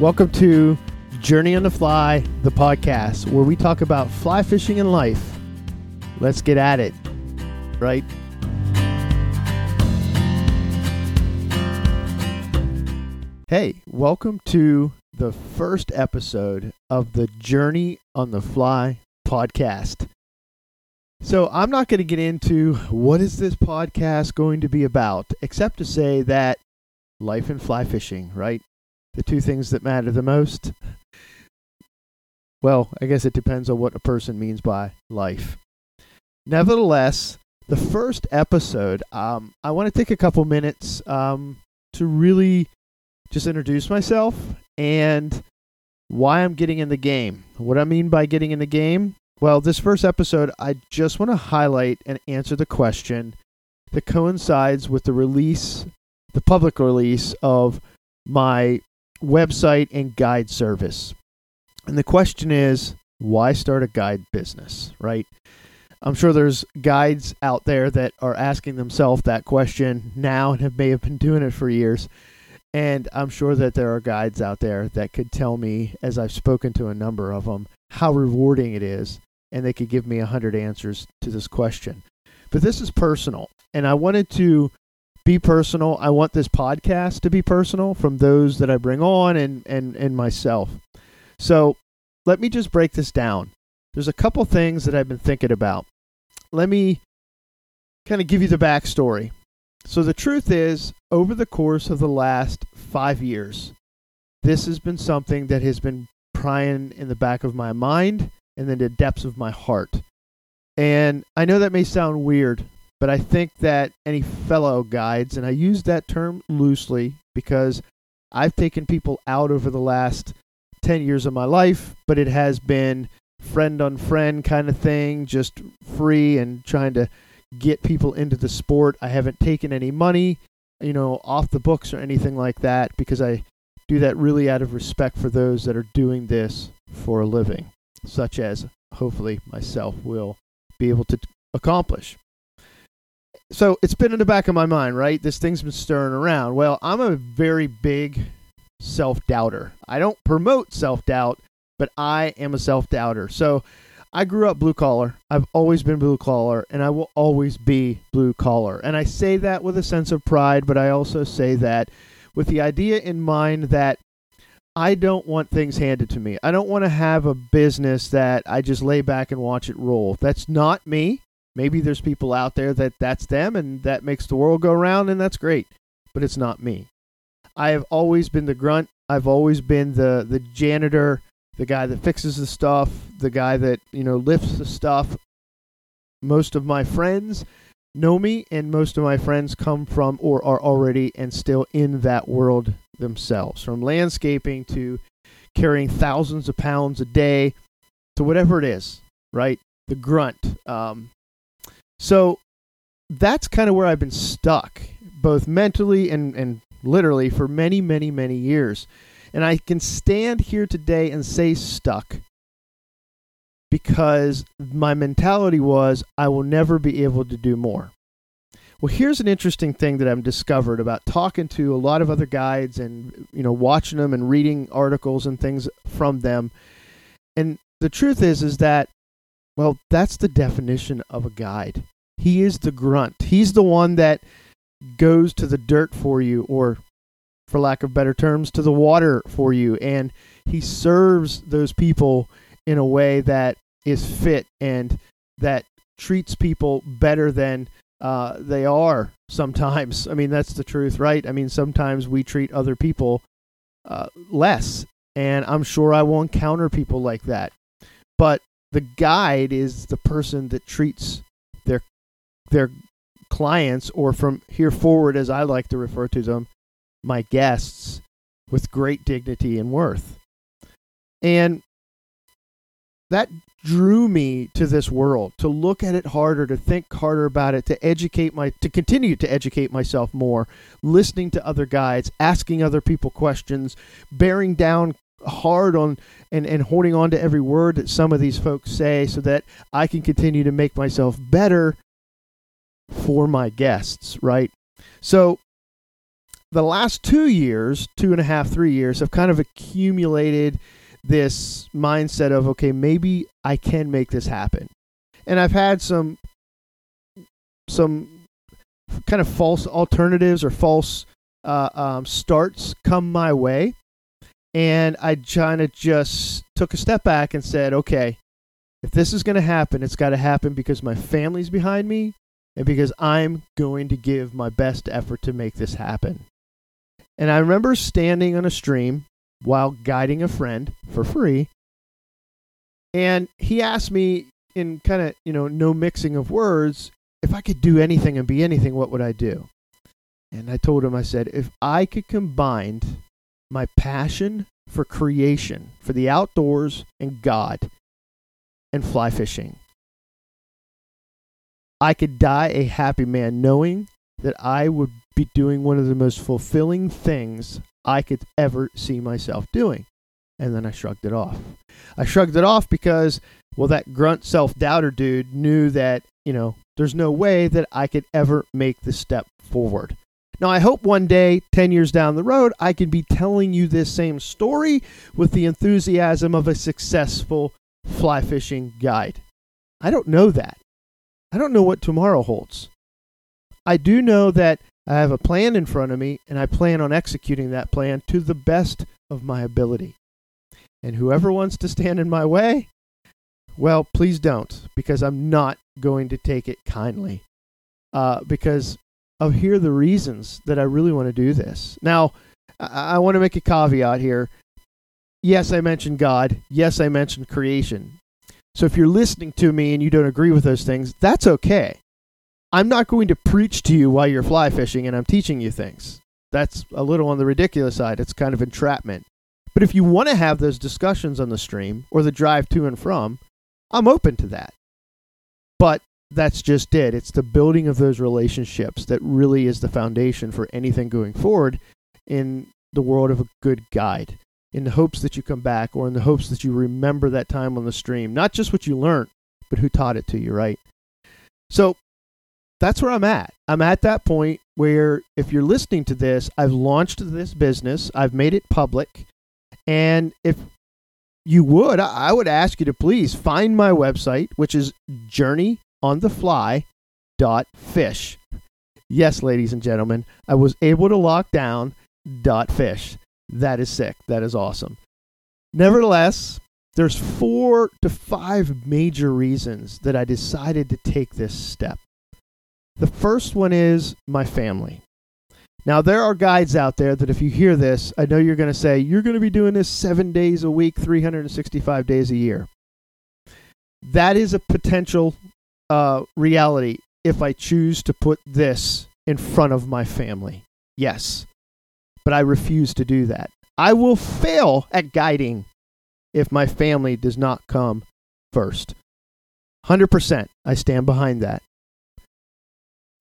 Welcome to Journey on the Fly, the podcast, where we talk about fly fishing and life. Let's get at it, right? Hey, welcome to the first episode of the Journey on the Fly podcast. So, I'm not going to get into what is this podcast going to be about, except to say that life and fly fishing, right? The two things that matter the most. Well, I guess it depends on what a person means by life. Nevertheless, the first episode, um, I want to take a couple minutes um, to really just introduce myself and why I'm getting in the game. What I mean by getting in the game? Well, this first episode, I just want to highlight and answer the question that coincides with the release, the public release of my website and guide service. And the question is, why start a guide business, right? I'm sure there's guides out there that are asking themselves that question now and have may have been doing it for years. And I'm sure that there are guides out there that could tell me, as I've spoken to a number of them, how rewarding it is, and they could give me a hundred answers to this question. But this is personal, and I wanted to be personal. I want this podcast to be personal from those that I bring on and and and myself. So let me just break this down. There's a couple things that I've been thinking about. Let me kind of give you the backstory. So the truth is, over the course of the last five years, this has been something that has been prying in the back of my mind and in the depths of my heart. And I know that may sound weird, but I think that any fellow guides, and I use that term loosely because I've taken people out over the last 10 years of my life, but it has been friend on friend kind of thing, just free and trying to get people into the sport. I haven't taken any money, you know, off the books or anything like that because I do that really out of respect for those that are doing this for a living, such as hopefully myself will be able to accomplish. So it's been in the back of my mind, right? This thing's been stirring around. Well, I'm a very big self doubter. I don't promote self doubt, but I am a self doubter. So I grew up blue collar. I've always been blue collar, and I will always be blue collar. And I say that with a sense of pride, but I also say that with the idea in mind that I don't want things handed to me. I don't want to have a business that I just lay back and watch it roll. That's not me. Maybe there's people out there that that's them and that makes the world go round, and that's great, but it's not me. I have always been the grunt. I've always been the the janitor, the guy that fixes the stuff, the guy that you know lifts the stuff. Most of my friends know me, and most of my friends come from or are already and still in that world themselves. From landscaping to carrying thousands of pounds a day to whatever it is, right? The grunt. Um, so that's kind of where I've been stuck, both mentally and, and literally for many, many, many years. And I can stand here today and say stuck because my mentality was I will never be able to do more. Well, here's an interesting thing that I've discovered about talking to a lot of other guides and you know watching them and reading articles and things from them. And the truth is is that well, that's the definition of a guide. He is the grunt. He's the one that goes to the dirt for you, or for lack of better terms, to the water for you. And he serves those people in a way that is fit and that treats people better than uh, they are sometimes. I mean, that's the truth, right? I mean, sometimes we treat other people uh, less, and I'm sure I will encounter people like that. But the guide is the person that treats their clients, or from here forward, as I like to refer to them, my guests, with great dignity and worth. And that drew me to this world to look at it harder to think harder about it to educate my to continue to educate myself more listening to other guides asking other people questions bearing down hard on and, and holding on to every word that some of these folks say so that i can continue to make myself better for my guests right so the last two years, two and a half, three years, have kind of accumulated this mindset of, okay, maybe I can make this happen. And I've had some some kind of false alternatives or false uh, um, starts come my way. And I kind of just took a step back and said, okay, if this is going to happen, it's got to happen because my family's behind me and because I'm going to give my best effort to make this happen. And I remember standing on a stream while guiding a friend for free. And he asked me in kind of, you know, no mixing of words, if I could do anything and be anything, what would I do? And I told him, I said, if I could combine my passion for creation, for the outdoors and God, and fly fishing, I could die a happy man knowing that I would be doing one of the most fulfilling things I could ever see myself doing. And then I shrugged it off. I shrugged it off because, well, that grunt self doubter dude knew that, you know, there's no way that I could ever make the step forward. Now, I hope one day, 10 years down the road, I can be telling you this same story with the enthusiasm of a successful fly fishing guide. I don't know that. I don't know what tomorrow holds. I do know that I have a plan in front of me, and I plan on executing that plan to the best of my ability. And whoever wants to stand in my way, well, please don't, because I'm not going to take it kindly. Uh, because of here are the reasons that I really want to do this. Now, I, I want to make a caveat here. Yes, I mentioned God. Yes, I mentioned creation. So if you're listening to me and you don't agree with those things, that's okay. I'm not going to preach to you while you're fly fishing and I'm teaching you things. That's a little on the ridiculous side. It's kind of entrapment. But if you want to have those discussions on the stream or the drive to and from, I'm open to that. But that's just it. It's the building of those relationships that really is the foundation for anything going forward in the world of a good guide, in the hopes that you come back or in the hopes that you remember that time on the stream. Not just what you learned, but who taught it to you, right? So that's where I'm at. I'm at that point where if you're listening to this, I've launched this business, I've made it public, and if you would, I would ask you to please find my website, which is journeyonthefly.fish. Yes, ladies and gentlemen, I was able to lock down dot fish. That is sick. That is awesome. Nevertheless, there's four to five major reasons that I decided to take this step. The first one is my family. Now, there are guides out there that if you hear this, I know you're going to say, you're going to be doing this seven days a week, 365 days a year. That is a potential uh, reality if I choose to put this in front of my family. Yes. But I refuse to do that. I will fail at guiding if my family does not come first. 100%. I stand behind that.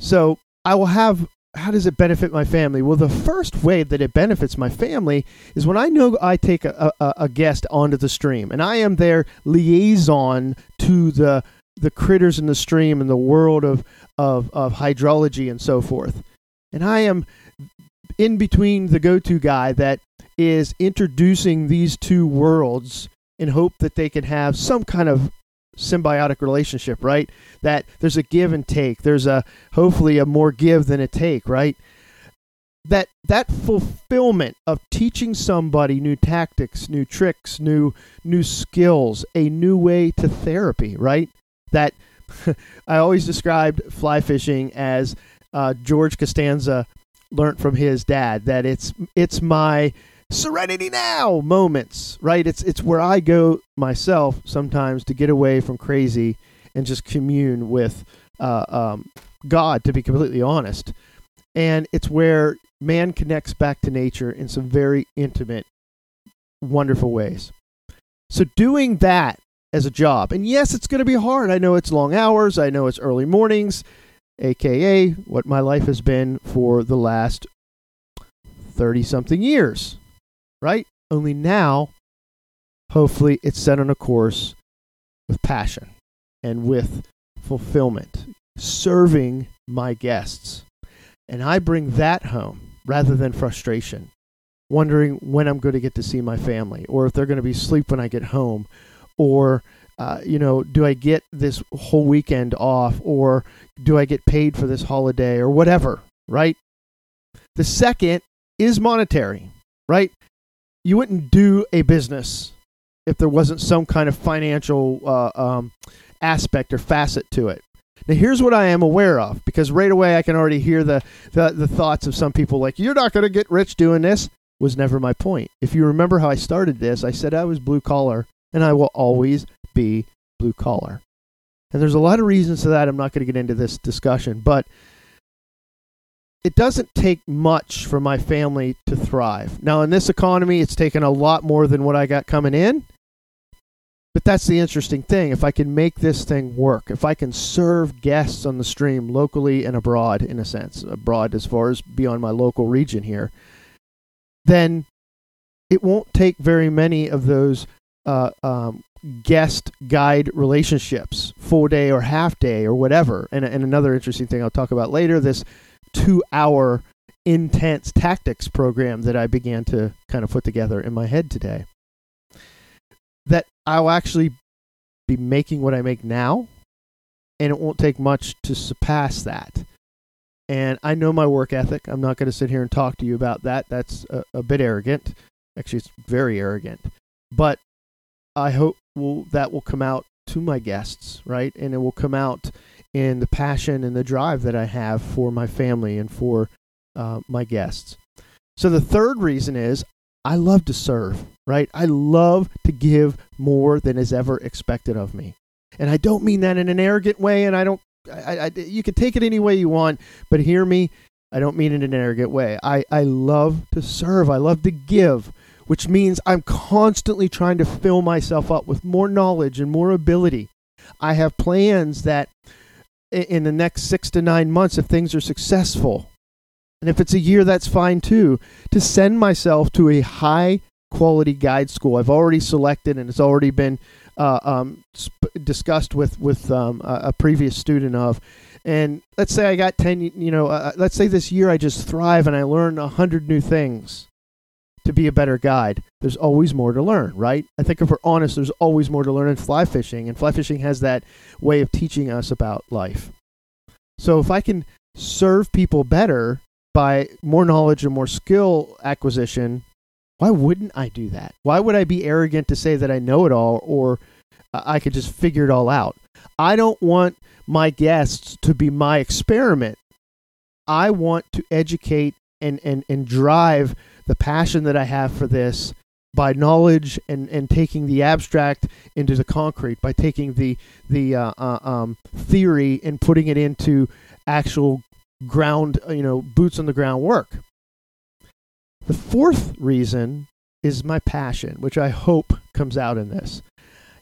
So I will have how does it benefit my family? Well, the first way that it benefits my family is when I know I take a, a, a, guest onto the stream and I am their liaison to the the critters in the stream and the world of, of, of hydrology and so forth. And I am in between the go to guy that is introducing these two worlds in hope that they can have some kind of symbiotic relationship, right? That there's a give and take. There's a hopefully a more give than a take, right? That that fulfillment of teaching somebody new tactics, new tricks, new new skills, a new way to therapy, right? That I always described fly fishing as uh, George Costanza learned from his dad. That it's it's my serenity now moments, right? It's it's where I go myself sometimes to get away from crazy and just commune with uh, um, God, to be completely honest. And it's where man connects back to nature in some very intimate, wonderful ways. So doing that as a job, and yes, it's going to be hard. I know it's long hours. I know it's early mornings, aka what my life has been for the last 30 something years right? Only now, hopefully, it's set on a course with passion and with fulfillment, serving my guests. And I bring that home. rather than frustration. Wondering when I'm going to get to see my family, or if they're going to be asleep when I get home, or uh, you know, do I get this whole weekend off, or do I get paid for this holiday, or whatever, right? The second is monetary, right? You wouldn't do a business if there wasn't some kind of financial uh, um, aspect or facet to it. Now, here's what I am aware of because right away I can already hear the, the, the thoughts of some people like, you're not going to get rich doing this. Was never my point. If you remember how I started this, I said I was blue collar and I will always be blue collar. And there's a lot of reasons to that. I'm not going to get into this discussion, but it doesn't take much for my family to thrive. Now, in this economy, it's taken a lot more than what I got coming in. But that's the interesting thing. If I can make this thing work, if I can serve guests on the stream locally and abroad, in a sense, abroad as far as beyond my local region here, then it won't take very many of those uh, um, guest guide relationships, full day or half day or whatever. And, and another interesting thing I'll talk about later this two hour intense tactics program that I began to kind of put together in my head today that I'll actually be making what I make now, and it won't take much to surpass that. And I know my work ethic. I'm not going to sit here and talk to you about that. That's a, a bit arrogant. Actually, it's very arrogant. But I hope will, that will come out to my guests, right? And it will come out in the passion and the drive that I have for my family and for uh, my guests. So the third reason is I love to serve, right? I love to give more than is ever expected of me. And I don't mean that in an arrogant way, and I don't, I, I, you can take it any way you want, but hear me, I don't mean it in an arrogant way. I, I love to serve, I love to give, which means I'm constantly trying to fill myself up with more knowledge and more ability. I have plans that in the next six to nine months, if things are successful, and if it's a year, that's fine too, to send myself to a high quality guide school. I've already selected and it's already been uh, um, sp- discussed with, with um, a, a, previous student of. And let's say I got 10, you know, uh, uh let's say this year I just thrive and I learn 100 new things to be a better guide. There's always more to learn, right? I think if we're honest, there's always more to learn in fly fishing, and fly fishing has that way of teaching us about life. So if I can serve people better by more knowledge and more skill acquisition, why wouldn't I do that? Why would I be arrogant to say that I know it all or I could just figure it all out? I don't want my guests to be my experiment. I want to educate and, and, and drive the passion that I have for this by knowledge and, and taking the abstract into the concrete, by taking the the uh, uh, um, theory and putting it into actual ground, uh, you know, boots on the ground work. The fourth reason is my passion, which I hope comes out in this.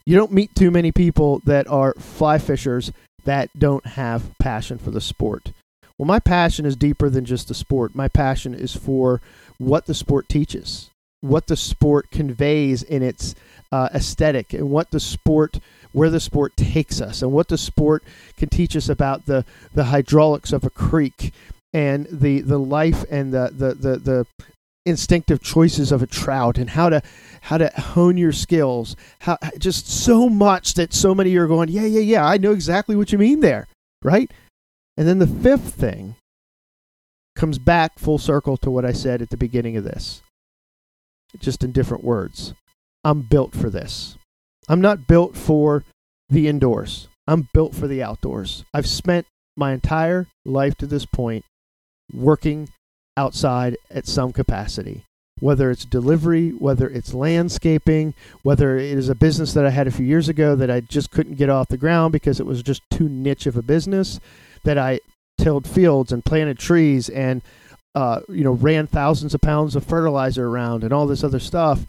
You don't meet too many people that are fly fishers that don't have passion for the sport. Well, my passion is deeper than just the sport. My passion is for what the sport teaches, what the sport conveys in its uh, aesthetic, and what the sport where the sport takes us and what the sport can teach us about the, the hydraulics of a creek and the, the life and the, the, the, the instinctive choices of a trout and how to how to hone your skills how just so much that so many are going yeah yeah yeah i know exactly what you mean there right and then the fifth thing comes back full circle to what i said at the beginning of this just in different words i'm built for this I'm not built for the indoors. I'm built for the outdoors. I've spent my entire life to this point working outside at some capacity, whether it's delivery, whether it's landscaping, whether it is a business that I had a few years ago that I just couldn't get off the ground because it was just too niche of a business, that I tilled fields and planted trees and uh, you know ran thousands of pounds of fertilizer around and all this other stuff.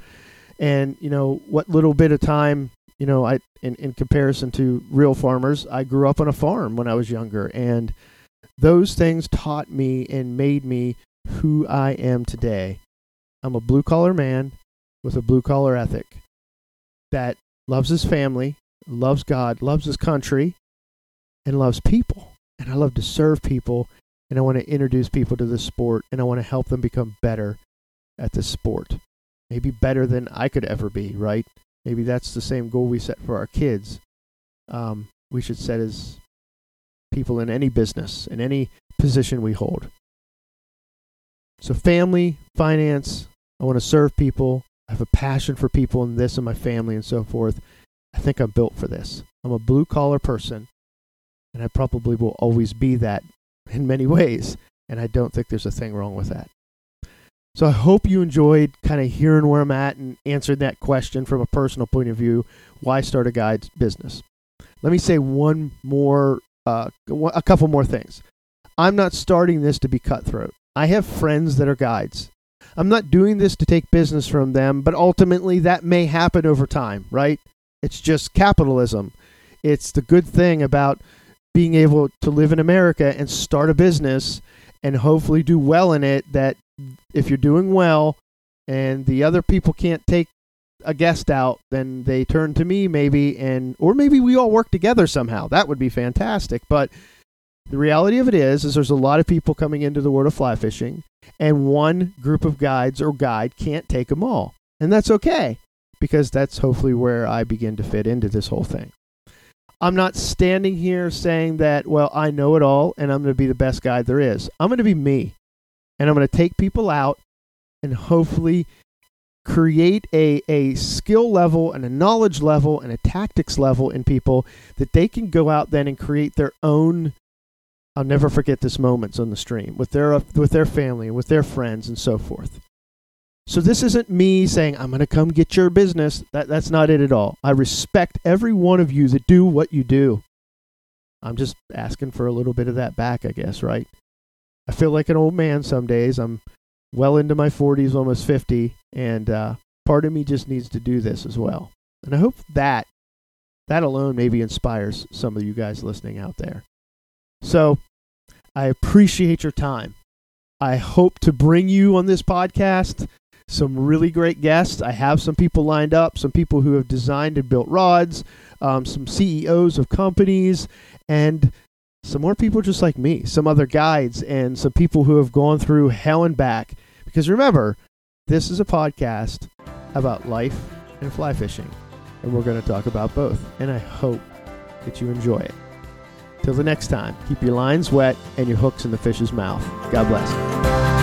And you know what little bit of time you know i in, in comparison to real farmers i grew up on a farm when i was younger. And those things taught me and made me who i am today i'm a blue collar man with a blue collar ethic that loves his family loves god loves his country and loves people and i love to serve people and I want to introduce people to this sport and I want to help them become better at this sport. Maybe better than I could ever be, right? Maybe that's the same goal we set for our kids. Um, we should set as people in any business, in any position we hold. So, family, finance, I want to serve people. I have a passion for people and this and my family and so forth. I think I'm built for this. I'm a blue collar person, and I probably will always be that in many ways. And I don't think there's a thing wrong with that. So I hope you enjoyed kind of hearing where I'm at and answered that question from a personal point of view. Why start a guide business? Let me say one more, uh, a couple more things. I'm not starting this to be cutthroat. I have friends that are guides. I'm not doing this to take business from them, but ultimately that may happen over time, right? It's just capitalism. It's the good thing about being able to live in America and start a business and hopefully do well in it that if you're doing well and the other people can't take a guest out, then they turn to me maybe and or maybe we all work together somehow. That would be fantastic. But the reality of it is is there's a lot of people coming into the world of fly fishing and one group of guides or guide can't take them all. And that's okay because that's hopefully where I begin to fit into this whole thing. I'm not standing here saying that, well, I know it all and I'm going to be the best guide there is. I'm going to be me. And I'm going to take people out and hopefully create a, a skill level and a knowledge level and a tactics level in people that they can go out then and create their own I'll never forget this moments on the stream with their with their family and with their friends and so forth. So this isn't me saying I'm going to come get your business. That that's not it at all. I respect every one of you that do what you do. I'm just asking for a little bit of that back, I guess, right? I feel like an old man some days. I'm well into my 40s, almost 50, and uh, part of me just needs to do this as well. And I hope that that alone maybe inspires some of you guys listening out there. So I appreciate your time. I hope to bring you on this podcast some really great guests. I have some people lined up, some people who have designed and built rods, um, some CEOs of companies, and some more people just like me, some other guides, and some people who have gone through hell and back. Because remember, this is a podcast about life and fly fishing, and we're going to talk about both. And I hope that you enjoy it. Till the next time, keep your lines wet and your hooks in the fish's mouth. God bless.